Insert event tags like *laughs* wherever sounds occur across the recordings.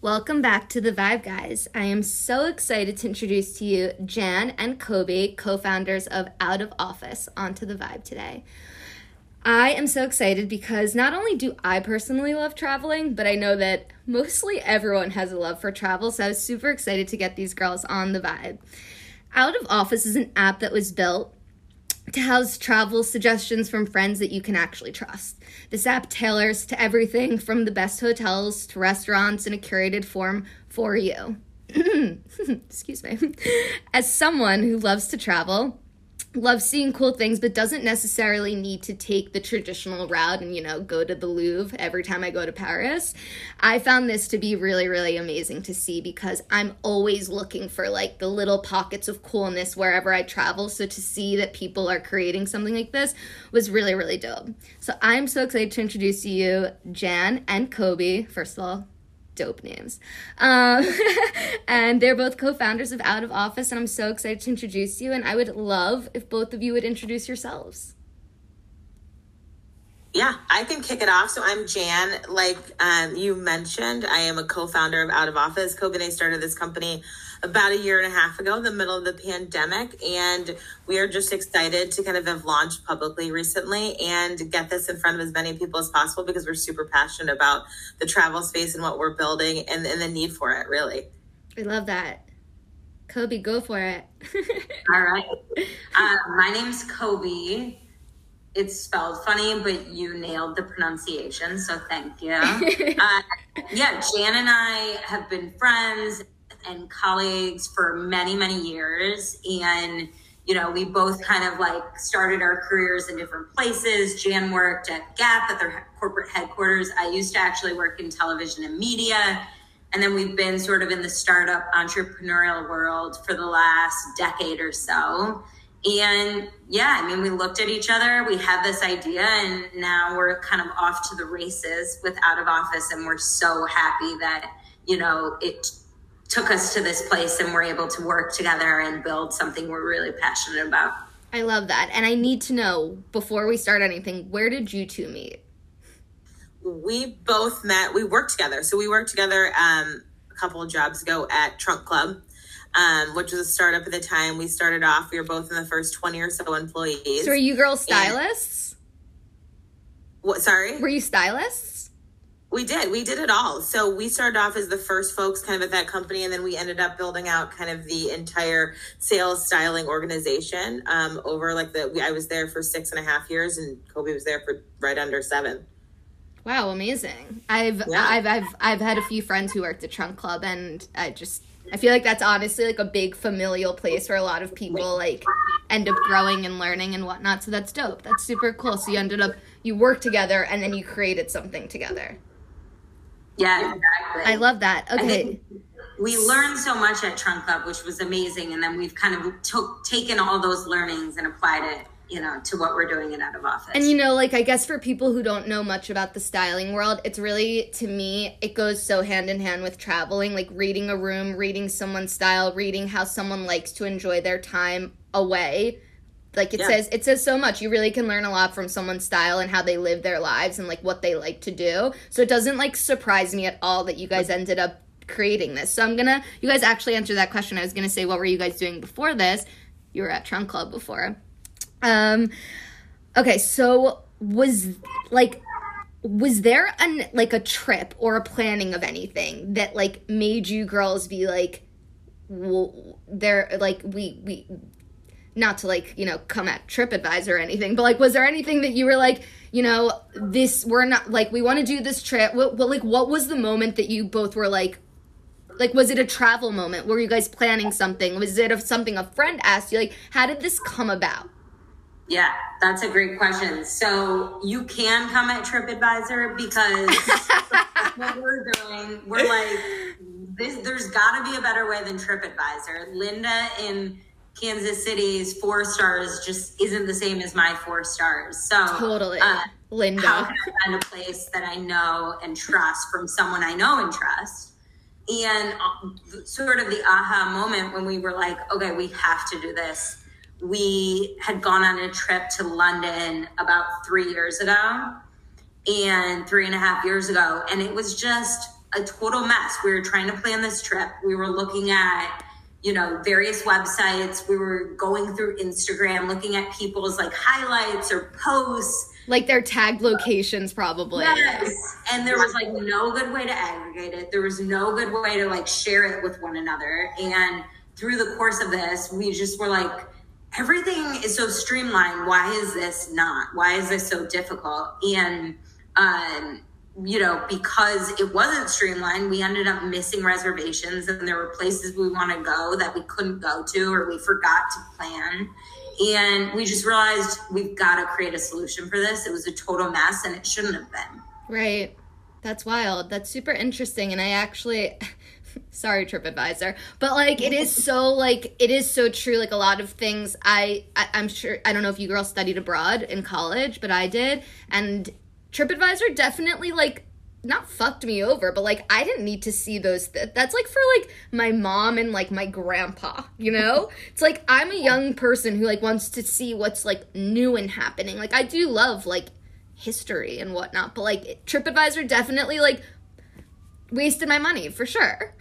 Welcome back to the Vibe Guys. I am so excited to introduce to you Jan and Coabi, co founders of Out of Office, onto the Vibe today. I am so excited because not only do I personally love traveling, but I know that mostly everyone has a love for travel, so I was super excited to get these girls on the Vibe. Out of Office is an app that was built to house travel suggestions from friends that you can actually trust. This app tailors to everything from the best hotels to restaurants in a curated form for you. *clears throat* Excuse me. As someone who loves to travel, loves seeing cool things but doesn't necessarily need to take the traditional route and you know go to the Louvre every time I go to Paris. I found this to be really really amazing to see because I'm always looking for like the little pockets of coolness wherever I travel so to see that people are creating something like this was really really dope. So I'm so excited to introduce to you Jan and Coabi first of all dope names. Um, *laughs* and they're both co founders of Out of Office, and I'm so excited to introduce you. And I would love if both of you would introduce yourselves. Yeah, I can kick it off. So I'm Jan. Like um, you mentioned, I am a co founder of Out of Office. I started this company about a year and a half ago, in the middle of the pandemic. And we are just excited to kind of have launched publicly recently and get this in front of as many people as possible because we're super passionate about the travel space and what we're building and, and the need for it, really. I love that. Coabi, go for it. *laughs* All right. Uh, my name's Coabi. It's spelled funny, but you nailed the pronunciation, so thank you. *laughs* uh, yeah, Jan and I have been friends and colleagues for many, many years. And, you know, we both kind of like started our careers in different places. Jan worked at Gap at their corporate headquarters. I used to actually work in television and media. And then we've been sort of in the startup entrepreneurial world for the last decade or so. And yeah, I mean, we looked at each other, we had this idea, and now we're kind of off to the races with Out of Office. And we're so happy that, you know, it took us to this place and we're able to work together and build something we're really passionate about. I love that. And I need to know before we start anything, where did you two meet? We both met, we worked together. So we worked together um, a couple of jobs ago at Trunk Club. Um, which was a startup at the time. We started off, we were both in the first 20 or so employees. So, are you girls stylists? And, what, sorry? Were you stylists? We did. We did it all. So we started off as the first folks kind of at that company, and then we ended up building out kind of the entire sales styling organization um, over like the. I was there for six and a half years, and Coabi was there for right under seven. Wow, amazing! I've yeah. I've I've I've had a few friends who worked at Trunk Club, and I just I feel like that's honestly like a big familial place where a lot of people like end up growing and learning and whatnot. So that's dope. That's super cool. So you ended up you worked together and then you created something together. Yeah, exactly. I love that. Okay. We learned so much at Trunk Club, which was amazing, and then we've kind of took taken all those learnings and applied it you know to what we're doing in out of office and you know like i guess for people who don't know much about the styling world it's really to me it goes so hand in hand with traveling like reading a room reading someone's style reading how someone likes to enjoy their time away like it yeah. says it says so much. You really can learn a lot from someone's style and how they live their lives and like what they like to do. So it doesn't like surprise me at all that you guys ended up creating this. So i'm gonna you guys actually answered that question. I was gonna say what were you guys doing before this? You were at trunk club before. Um okay so was like was there an like a trip or a planning of anything that like made you girls be like well, there like we we not to like you know come at tripadvisor or anything but like was there anything that you were like you know this we're not like we want to do this trip what, what like what was the moment that you both were like like was it a travel moment? Were you guys planning something? Was it of something a friend asked you? Like how did this come about? Yeah that's a great question. So you can come at tripadvisor because *laughs* what we're doing we're like this, there's got to be a better way than tripadvisor. Linda in Kansas City's four stars just isn't the same as my four stars. So totally, uh, Linda. How can I find a place that I know and trust from someone I know and trust? And uh, sort of the aha moment when we were like, okay, we have to do this. We had gone on a trip to London about three years ago and three and a half years ago, and it was just a total mess. We were trying to plan this trip. We were looking at, you know, various websites. We were going through Instagram, looking at people's like highlights or posts. Like their tagged locations, probably. Yes. And there was like no good way to aggregate it. There was no good way to like share it with one another. And through the course of this, we just were like, everything is so streamlined. Why is this not? Why is this so difficult? And, um, you know, because it wasn't streamlined, we ended up missing reservations and there were places we want to go that we couldn't go to or we forgot to plan. And we just realized we've got to create a solution for this. It was a total mess and it shouldn't have been. Right. That's wild. That's super interesting. And I actually, *laughs* sorry tripadvisor but like it is so like it is so true like a lot of things I, I i'm sure i don't know if you girls studied abroad in college but i did and tripadvisor definitely like not fucked me over but like i didn't need to see those th- that's like for like my mom and like my grandpa you know *laughs* it's like i'm a young person who like wants to see what's like new and happening like i do love like history and whatnot but like tripadvisor definitely like wasted my money for sure.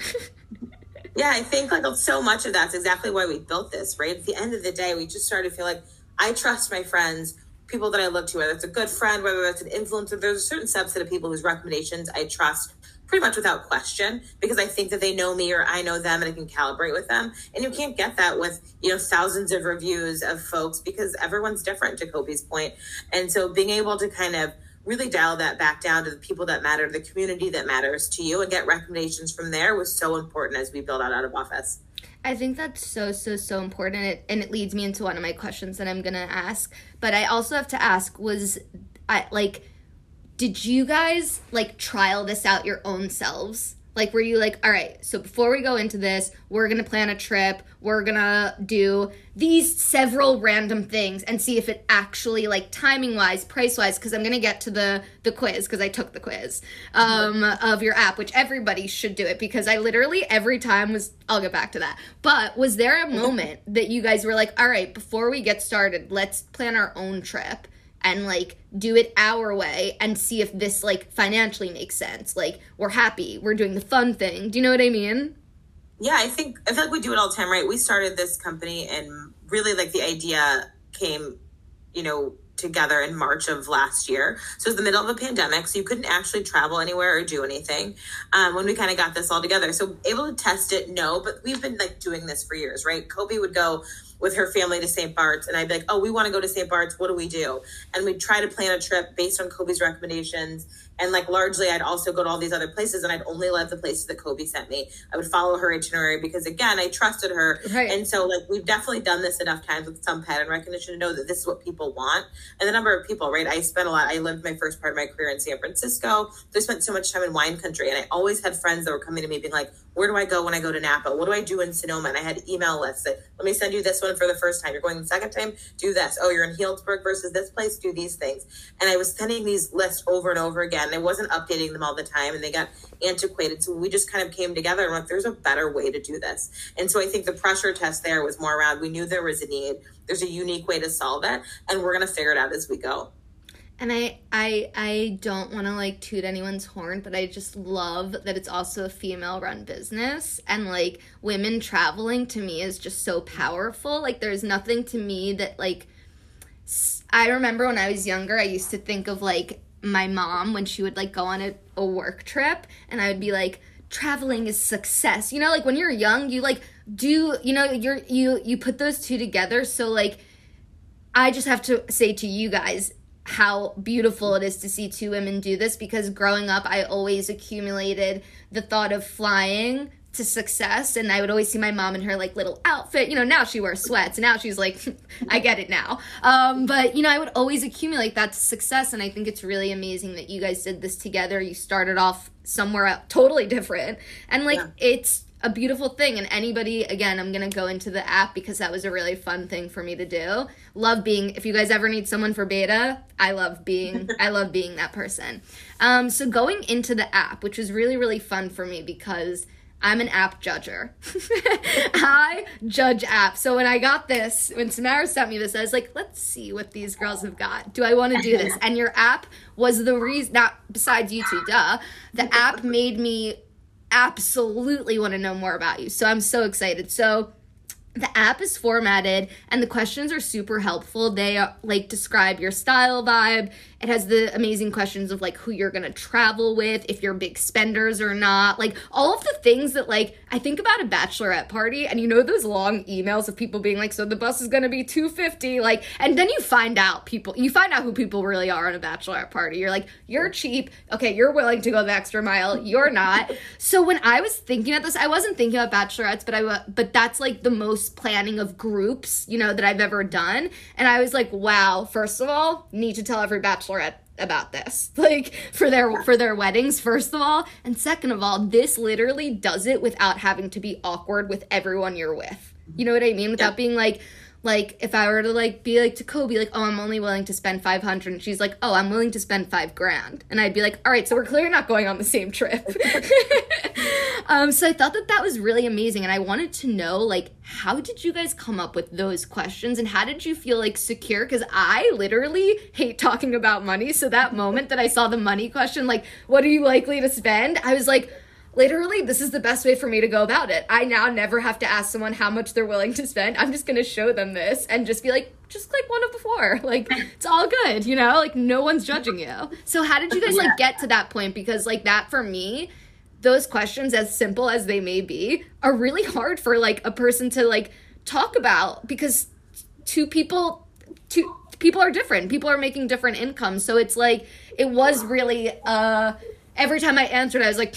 *laughs* yeah, I think like so much of that's exactly why we built this, right? At the end of the day, we just started to feel like I trust my friends, people that I look to, whether it's a good friend, whether it's an influencer. There's a certain subset of people whose recommendations I trust pretty much without question because I think that they know me or I know them and I can calibrate with them. And you can't get that with, you know, thousands of reviews of folks because everyone's different to Coabi's point. And so being able to kind of really dial that back down to the people that matter, the community that matters to you, and get recommendations from there was so important as we build out out of office. I think that's so so so important, and it, and it leads me into one of my questions that I'm gonna ask. But I also have to ask: was I like, did you guys like trial this out your own selves? Like, were you like, all right, so before we go into this, we're gonna plan a trip, we're gonna do these several random things and see if it actually, like, timing wise, price wise, because I'm gonna get to the the quiz because I took the quiz um, of your app, which everybody should do it because I literally every time was. I'll get back to that. But was there a moment that you guys were like, all right, before we get started, let's plan our own trip? And like do it our way and see if this like financially makes sense. Like we're happy, we're doing the fun thing. Do you know what I mean? Yeah, I think I feel like we do it all the time, right? We started this company and really like the idea came, you know, together in March of last year. So it was the middle of a pandemic, so you couldn't actually travel anywhere or do anything um, when we kind of got this all together. So able to test it, no, but we've been like doing this for years, right? Coabi would go with her family to St. Bart's, and I'd be like, "Oh, we want to go to St. Bart's. What do we do?" And we'd try to plan a trip based on Coabi's recommendations. And like largely, I'd also go to all these other places, and I'd only love the places that Coabi sent me. I would follow her itinerary because, again, I trusted her. Right. And so, like, we've definitely done this enough times with some pattern recognition to know that this is what people want. And the number of people, right? I spent a lot. I lived my first part of my career in San Francisco. So I spent so much time in wine country, and I always had friends that were coming to me being like, "Where do I go when I go to Napa? What do I do in Sonoma?" And I had email lists that let me send you this one for the first time. You're going the second time, do this. Oh, you're in Healdsburg versus this place, do these things. And I was sending these lists over and over again. I wasn't updating them all the time and they got antiquated. So we just kind of came together and like, there's a better way to do this. And so I think the pressure test there was more around we knew there was a need. There's a unique way to solve it, and we're gonna figure it out as we go and I I I don't want to like toot anyone's horn, but I just love that it's also a female run business and like women traveling to me is just so powerful. Like there's nothing to me that like I remember when I was younger, I used to think of like my mom when she would like go on a, a work trip and I would be like traveling is success. You know, like when you're young, you like do, you know, you're you you put those two together so like I just have to say to you guys, how beautiful it is to see two women do this because growing up I always accumulated the thought of flying to success and I would always see my mom in her like little outfit. You know, now she wears sweats and now she's like *laughs* I get it now. Um, but you know, I would always accumulate that to success and I think it's really amazing that you guys did this together. You started off somewhere totally different and like yeah. it's a beautiful thing and anybody again i'm gonna go into the app because that was a really fun thing for me to do love being if you guys ever need someone for beta i love being *laughs* i love being that person um, so going into the app which was really really fun for me because I'm an app judger. *laughs* I judge apps. So when I got this, when Samara sent me this, I was like, let's see what these girls have got. Do I want to do this? *laughs* And your app was the reason, not besides YouTube, duh. The app made me absolutely want to know more about you. So I'm so excited. So the app is formatted and the questions are super helpful. They uh, like describe your style vibe. It has the amazing questions of like who you're going to travel with, if you're big spenders or not. Like all of the things that like I think about a bachelorette party and you know those long emails of people being like so the bus is going to be 250 like and then you find out people you find out who people really are on a bachelorette party. You're like you're cheap. Okay, you're willing to go the extra mile. You're not. *laughs* so when I was thinking about this, I wasn't thinking about bachelorettes, but I but that's like the most planning of groups, you know, that I've ever done. And I was like, wow, first of all, need to tell every bachelorette about this *laughs* like for their for their weddings first of all. And second of all this literally does it without having to be awkward with everyone you're with. You know what i mean? Without being like like if I were to like be like to Coabi, like, oh, I'm only willing to spend five hundred, and she's like, oh, I'm willing to spend five grand, and I'd be like, all right, so we're clearly not going on the same trip. *laughs* um, so I thought that that was really amazing, and I wanted to know like, how did you guys come up with those questions, and how did you feel like secure? Because I literally hate talking about money, so that moment that I saw the money question, like, what are you likely to spend? I was like literally this is the best way for me to go about it. I now never have to ask someone how much they're willing to spend. I'm just going to show them this and just be like just click one of the four. *laughs* Like it's all good you know? Like no one's judging you. So how did you guys like get to that point? Because like that for me those questions as simple as they may be are really hard for like a person to like talk about because two people two people are different. People are making different incomes. So it's like it was really uh every time i answered i was like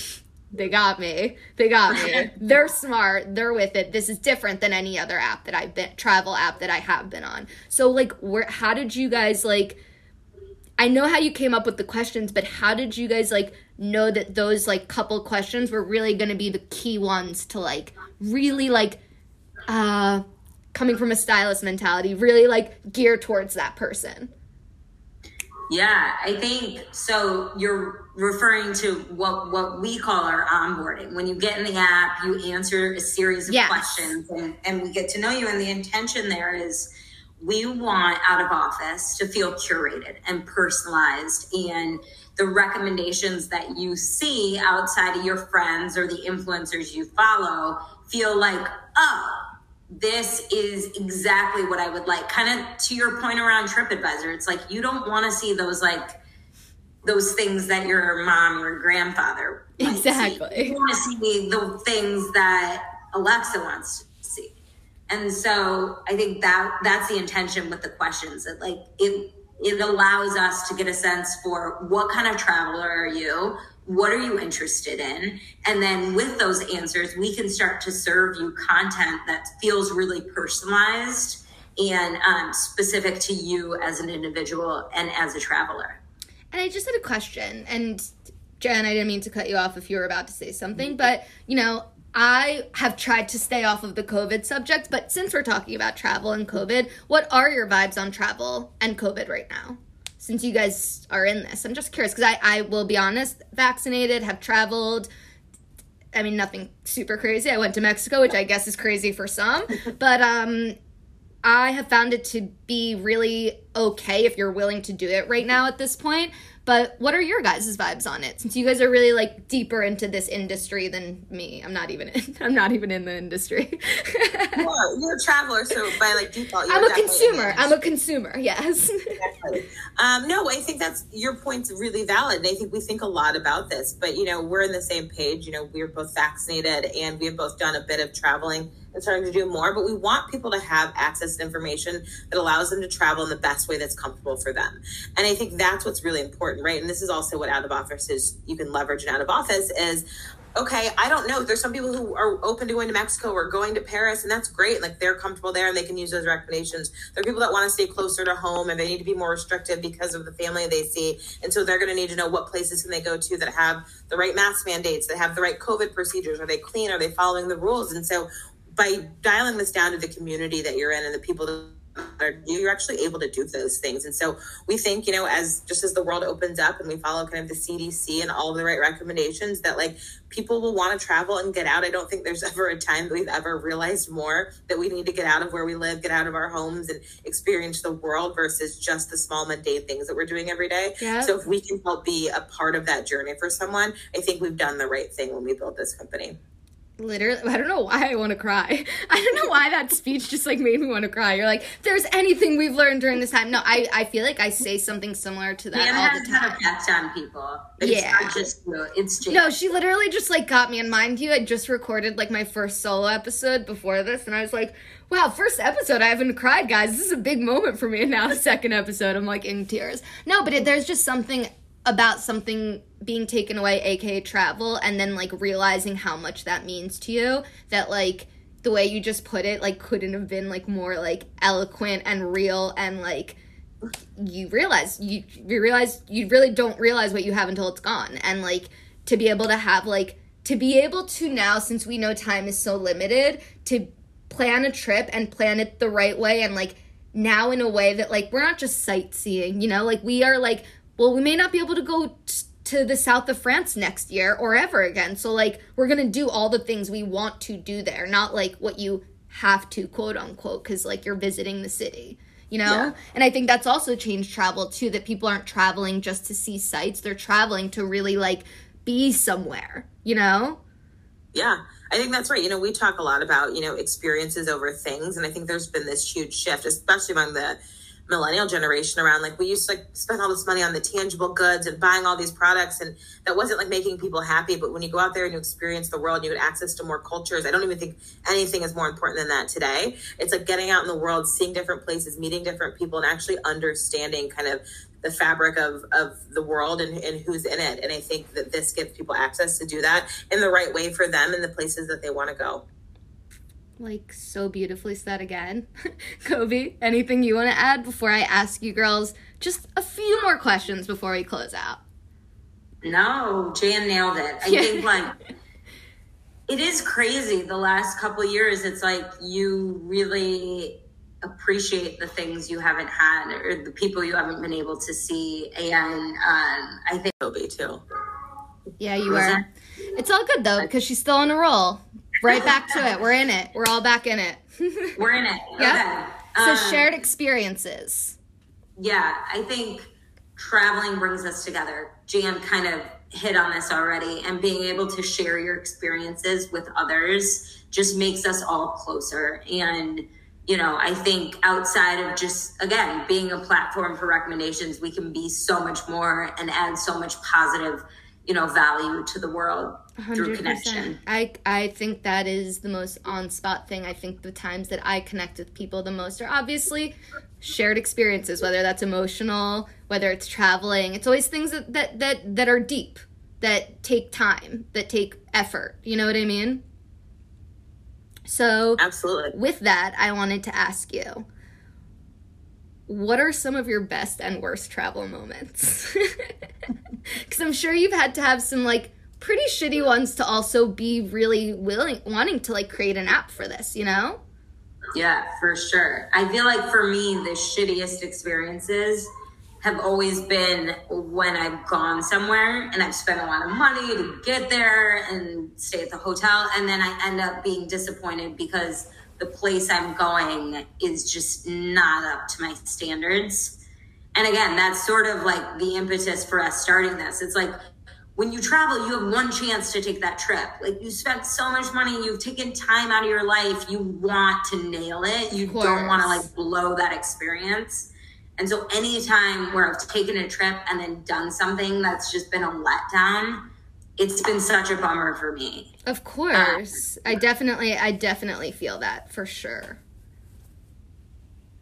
they got me. They got me. *laughs* they're smart. They're with it. This is different than any other app that I've been travel app that I have been on. So like where how did you guys like I know how you came up with the questions, but how did you guys like know that those like couple questions were really going to be the key ones to like really like uh coming from a stylist mentality, really like gear towards that person? Yeah, I think so. You're referring to what what we call our onboarding. When you get in the app, you answer a series of yes. questions, and, and we get to know you. And the intention there is we want out of office to feel curated and personalized and the recommendations that you see outside of your friends or the influencers you follow feel like oh this is exactly what I would like. Kind of to your point around TripAdvisor, it's like you don't want to see those like those things that your mom or grandfather exactly. You want to see the things that Alexa wants to see. And so I think that that's the intention with the questions that like it it allows us to get a sense for what kind of traveler are you? What are you interested in? And then with those answers, we can start to serve you content that feels really personalized and um, specific to you as an individual and as a traveler. And I just had a question, and Jen, I didn't mean to cut you off if you were about to say something, but you know, I have tried to stay off of the COVID subject, but since we're talking about travel and COVID, what are your vibes on travel and COVID right now? since you guys are in this. I'm just curious because I, I will be honest, vaccinated, have traveled. I mean, nothing super crazy. I went to Mexico, which I guess is crazy for some, but um, I have found it to be really okay if you're willing to do it right now at this point. But what are your guys' vibes on it? Since you guys are really like deeper into this industry than me, I'm not even in, *laughs* I'm not even in the industry. well, you're a traveler, so by like default, I'm a consumer. I'm a consumer. Yes. exactly. Um, no, I think that's your point's really valid. And I think we think a lot about this, but you know, we're in the same page. You know, we're both vaccinated and we have both done a bit of traveling and starting to do more, but we want people to have access to information that allows them to travel in the best way that's comfortable for them. And I think that's what's really important, right? And this is also what out of office is you can leverage an out of office is okay, I don't know. There's some people who are open to going to Mexico or going to Paris, and that's great. Like they're comfortable there and they can use those recommendations. There are people that want to stay closer to home and they need to be more restrictive because of the family they see. And so they're going to need to know what places can they go to that have the right mask mandates, that have the right COVID procedures. Are they clean? Are they following the rules? And so by dialing this down to the community that you're in and the people you're actually able to do those things. And so we think, you know, as just as the world opens up and we follow kind of the CDC and all of the right recommendations, that like people will want to travel and get out. I don't think there's *laughs* ever a time that we've ever realized more that we need to get out of where we live, get out of our homes and experience the world versus just the small mundane things that we're doing every day. Yep. So if we can help be a part of that journey for someone, I think we've done the right thing when we built this company literally i don't know why i want to cry. *laughs* I don't know why that speech just like made me want to cry. You're like there's anything we've learned during this time. No i i feel like i say something similar to that all the time. effect on people. It's yeah. just it's just no she literally just like got me and mind you i just recorded like my first solo episode before this and i was like wow first episode i haven't cried guys. This is a big moment for me and now the second episode i'm like in tears. No but it, there's just something about something being taken away, aka travel, and then like realizing how much that means to you. That like the way you just put it, like couldn't have been like more like eloquent and real and like you realize you you realize you really don't realize what you have until it's gone. And like to be able to have like to be able to now since we know time is so limited to plan a trip and plan it the right way and like now in a way that like we're not just sightseeing, you know, like we are like well, we may not be able to go t- to the south of France next year or ever again. So, like, we're going to do all the things we want to do there, not like what you have to, quote unquote, because, like, you're visiting the city, you know? Yeah. And I think that's also changed travel, too, that people aren't traveling just to see sights, they're traveling to really, like, be somewhere, you know? Yeah. I think that's right. You know, we talk a lot about, you know, experiences over things. And I think there's been this huge shift, especially among the millennial generation around like we used to like spend all this money on the tangible goods and buying all these products and that wasn't like making people happy. But when you go out there and you experience the world you get access to more cultures i don't even think anything is more important than that today. It's like getting out in the world seeing different places meeting different people and actually understanding kind of the fabric of, of the world and, and who's in it. And i think that this gives people access to do that in the right way for them in the places that they want to go like so beautifully said again. *laughs* Coabi, anything you want to add before I ask you girls just a few more questions before we close out? No, Jan nailed it. I yeah. think *laughs* like it is crazy the last couple years it's like you really appreciate the things you haven't had or the people you haven't been able to see and um, I think Coabi too. Yeah, you are. That? It's all good though because she's still on a roll. Right back to it. We're in it. We're all back in it. *laughs* We're in it. Yeah. Okay. So um, shared experiences. Yeah, I think traveling brings us together. Jan kind of hit on this already, and being able to share your experiences with others just makes us all closer. And you know, I think outside of just again being a platform for recommendations, we can be so much more and add so much positive you know value to the world 100%. Through connection. I i think that is the most on spot thing. I think the times that i connect with people the most are obviously shared experiences whether that's emotional whether it's traveling. It's always things that that that, that are deep that take time that take effort. You know what i mean? So absolutely. with that i wanted to ask you what are some of your best and worst travel moments? *laughs* Because I'm sure you've had to have some like pretty shitty ones to also be really willing, wanting to like create an app for this, you know? Yeah, for sure. I feel like for me, the shittiest experiences have always been when I've gone somewhere and I've spent a lot of money to get there and stay at the hotel, and then I end up being disappointed because the place I'm going is just not up to my standards. And again, that's sort of like the impetus for us starting this. It's like when you travel, you have one chance to take that trip. Like you spent so much money, you've taken time out of your life, you want to nail it. You don't want to like blow that experience. And so anytime where I've taken a trip and then done something that's just been a letdown, it's been such a bummer for me. Of course. Um, I definitely I definitely feel that for sure.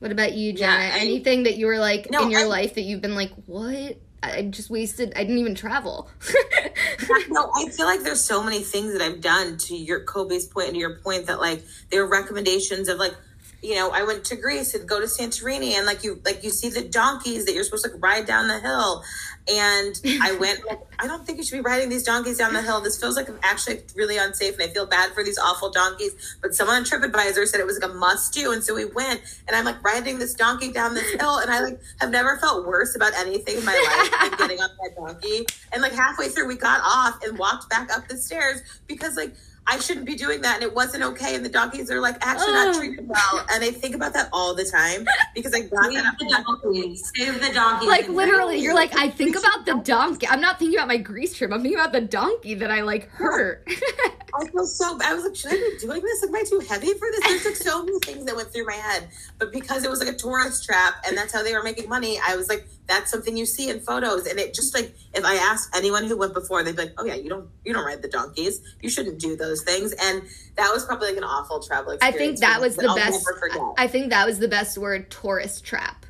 What about you, Jenna? Yeah, I, Anything that you were like no, in your I, life that you've been like, what? I just wasted. I didn't even travel. no, *laughs* I feel like there's so many things that I've done to your Coabi's point and to your point that like there are recommendations of like you know, I went to Greece and go to Santorini and like you like you see the donkeys that you're supposed to like, ride down the hill. And *laughs* I went, like, I don't think you should be riding these donkeys down the hill. This feels like I'm actually really unsafe and I feel bad for these awful donkeys. But someone on TripAdvisor said it was like a must do. And so we went and I'm like riding this donkey down this hill and I like have never felt worse about anything in my life than getting on that donkey. And like halfway through we got off and walked back up the stairs because like I shouldn't be doing that and it wasn't okay. And the donkeys are like actually not treated well. And I think about that all the time because I got Save that up the donkeys. Save the donkeys. Like literally, you're like, I think about the donkey. I'm not thinking about my Greece trim. I'm thinking about the donkey that I like hurt. *laughs* I feel so. I was like, should I be doing this? Am I too heavy for this? There's like so many things that went through my head, but because it was like a tourist trap and that's how they were making money, I was like, that's something you see in photos, and it just like if I asked anyone who went before, they'd be like, oh yeah, you don't you don't ride the donkeys, you shouldn't do those things, and that was probably like an awful travel experience I think that was the I'll best. I think that was the best word, tourist trap.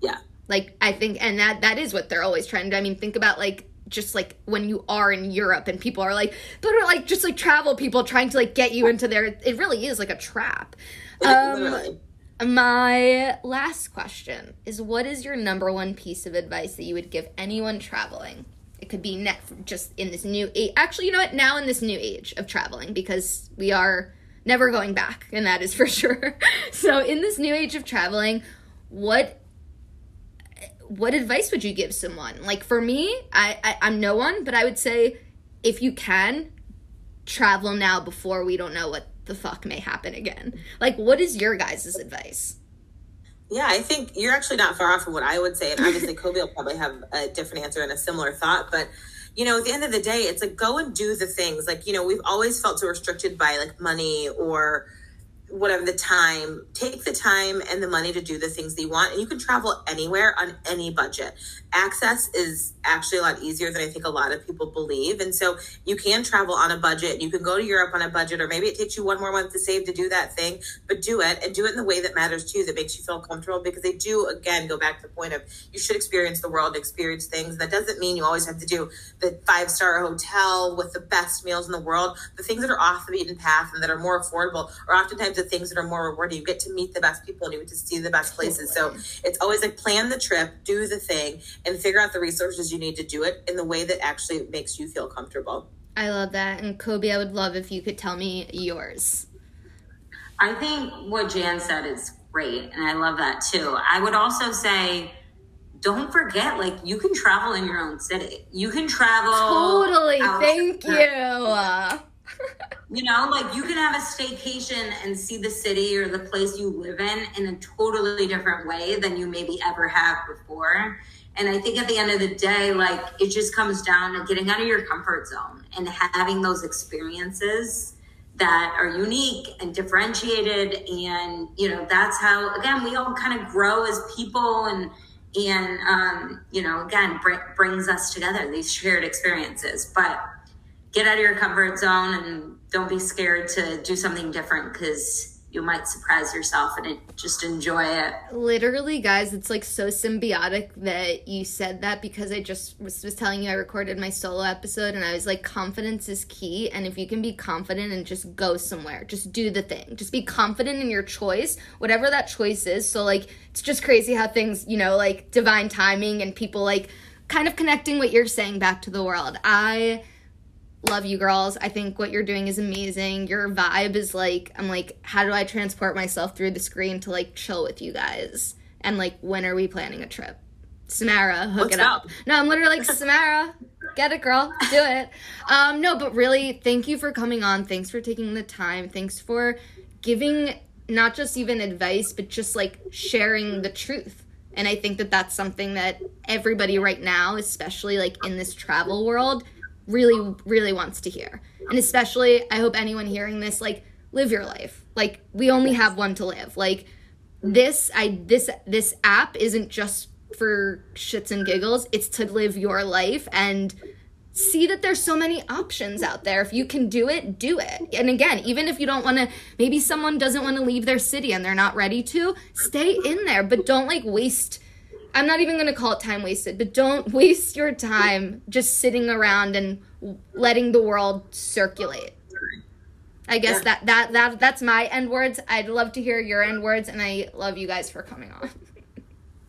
yeah, Like I think, and that that is what they're always trying to do. I mean, think about like just like when you are in Europe and people are like, but are like just like travel people trying to like get you into their. It really is like a trap. Um. My last question is: What is your number one piece of advice that you would give anyone traveling? It could be next, just in this new age. Actually, you know what? Now in this new age of traveling, because we are never going back, and that is *laughs* for sure. so, in this new age of traveling, what what advice would you give someone? Like for me, I, I I'm no one, but I would say if you can travel now before we don't know what the fuck may happen again. Like what is your guys' advice? Yeah, I think you're actually not far off from what I would say. And obviously, *laughs* Coabi will probably have a different answer and a similar thought. But, you know, at the end of the day, it's like go and do the things. Like, you know, we've always felt so restricted by like money or whatever the time. Take the time and the money to do the things that you want. And you can travel anywhere on any budget. Access is actually a lot easier than I think a lot of people believe. And so you can travel on a budget. You can go to Europe on a budget, or maybe it takes you one more month to save to do that thing, but do it and do it in the way that matters to you, that makes you feel comfortable. Because they do, again, go back to the point of you should experience the world, experience things. That doesn't mean you always have to do the five star hotel with the best meals in the world. The things that are off the beaten path and that are more affordable are oftentimes the things that are more rewarding. You get to meet the best people and you get to see the best places. So it's always like plan the trip, do the thing, and figure out the resources you need to do it in the way that actually makes you feel comfortable. I love that. And Coabi, I would love if you could tell me yours. I think what Jan said is great, and I love that too. I would also say, don't forget, like you can travel in your own city. You can travel Totally. Thank you. You know, like you can have a staycation and see the city or the place you live in in a totally different way than you maybe ever have before. And I think at the end of the day, like it just comes down to getting out of your comfort zone and having those experiences that are unique and differentiated. And, you know, that's how, again, we all kind of grow as people and, and, um, you know, again, br- brings us together, these shared experiences. But, get out of your comfort zone and don't be scared to do something different because you might surprise yourself and it, just enjoy it. literally, guys, it's like so symbiotic that you said that because I just was, was telling you I recorded my solo episode and I was like, confidence is key. And if you can be confident and just go somewhere, just do the thing, just be confident in your choice, whatever that choice is. So, like, it's just crazy how things, you know, like divine timing and people like kind of connecting what you're saying back to the world. I love you girls. I think what you're doing is amazing. Your vibe is like I'm like how do I transport myself through the screen to like chill with you guys? And like when are we planning a trip? Samara, hook What's it up. up? No, I'm literally like Samara, get it girl, do it. Um no, but really thank you for coming on. Thanks for taking the time. Thanks for giving not just even advice but just like sharing the truth. And I think that that's something that everybody right now, especially like in this travel world, really really wants to hear. And especially i hope anyone hearing this like live your life. Like we only have one to live. Like this i this this app isn't just for shits and giggles. It's to live your life and see that there's so many options out there. If you can do it do it. And again even if you don't want to maybe someone doesn't want to leave their city and they're not ready to stay in there. But don't like waste I'm not even going to call it time wasted, but don't *laughs* waste your time just sitting around and letting the world circulate. I guess Yeah. that, that that that's my end words. I'd love to hear your end words, and I love you guys for coming on.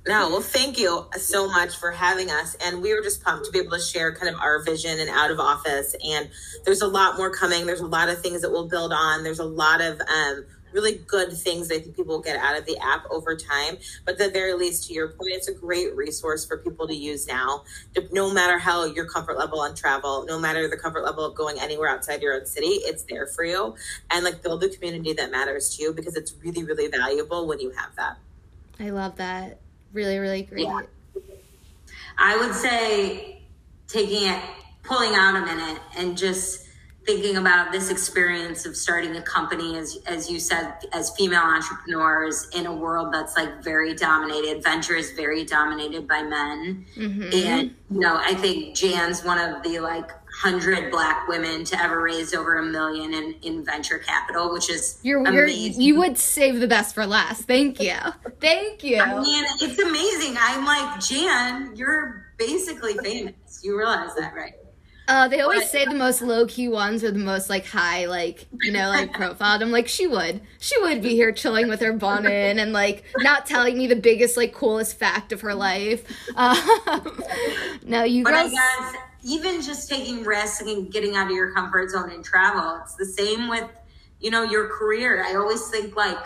No, well, thank you so much for having us. And we were just pumped to be able to share kind of our vision and out of office. And there's a lot more coming. There's a lot of things that we'll build on. There's a lot of um, really good things that I think people get out of the app over time. But at the very least, to your point, it's a great resource for people to use now. No matter how your comfort level on travel, no matter the comfort level of going anywhere outside your own city, it's there for you. And like build a community that matters to you because it's really, really valuable when you have that. I love that. Really, really great. Yeah. I would say taking it, pulling out a minute, and just thinking about this experience of starting a company, as as you said, as female entrepreneurs in a world that's like very dominated. Venture is very dominated by men, Mhm. and you know, I think Jan's one of the like hundred black women to ever raise over a million in, in venture capital, which is You're, you're amazing. you would save the best for last. Thank you. Thank you. I mean, it's amazing. I'm like, Jan, you're basically famous. You realize that, right? Uh, they always But- say the most low key ones are the most like high, like you know, like profiled. I'm like, she would, she would be here chilling with her bun in and like not telling me the biggest, like coolest fact of her life. *laughs* Um, no, you But I guess even just taking risks and getting out of your comfort zone and travel, it's the same with, you know, your career. I always think like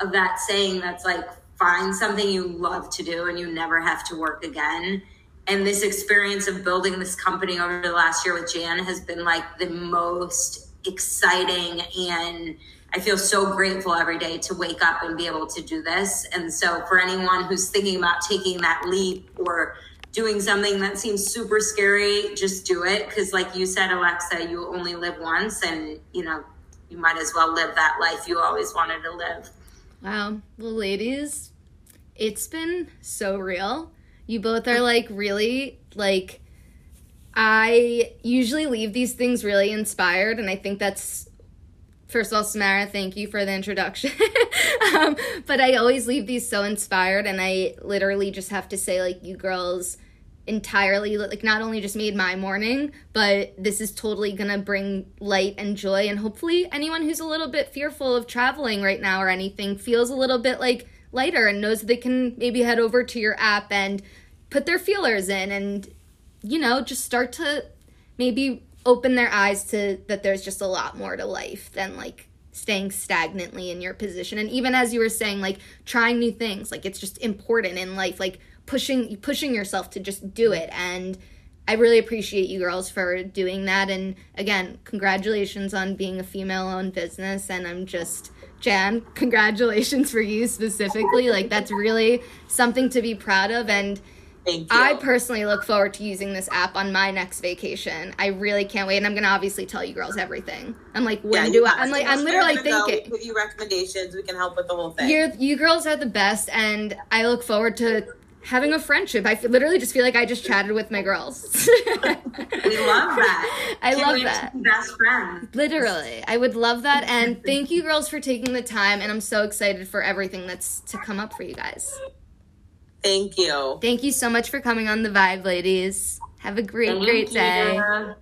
of that saying that's like, find something you love to do and you never have to work again. And this experience of building this company over the last year with Jan has been like the most exciting and I feel so grateful every day to wake up and be able to do this. And so for anyone who's thinking about taking that leap or doing something that seems super scary, just do it. Cause like you said, Alexa, you only live once and you know, you might as well live that life you always wanted to live. Wow. Well, ladies, it's been so real. You both are like really like I usually leave these things really inspired and I think that's first of all Samara, thank you for the introduction. *laughs* um, but I always leave these so inspired and I literally just have to say like you girls entirely like not only just made my morning but this is totally gonna bring light and joy and hopefully anyone who's a little bit fearful of traveling right now or anything feels a little bit like lighter and knows they can maybe head over to your app and put their feelers in and you know just start to maybe open their eyes to that there's just a lot more to life than like staying stagnantly in your position. And even as you were saying like trying new things like it's just important in life like pushing pushing yourself to just do it. And I really appreciate you girls for doing that. And again congratulations on being a female owned business. And I'm just Jan congratulations for you specifically like that's really something to be proud of and Thank you. I personally look forward to using this app on my next vacation. I really can't wait, and I'm gonna obviously tell you girls everything. I'm like, when Yeah, do I? I'm like, I'm literally we're gonna go. thinking. We give you recommendations. We can help with the whole thing. You're, you girls are the best, and I look forward to having a friendship. I literally just feel like I just chatted with my girls. *laughs* We love that. I Can't love that. Best friends. Literally, I would love that, and thank you girls for taking the time. And I'm so excited for everything that's to come up for you guys. Thank you. Thank you so much for coming on the Vibe, ladies. Have a great, Thank great day. you.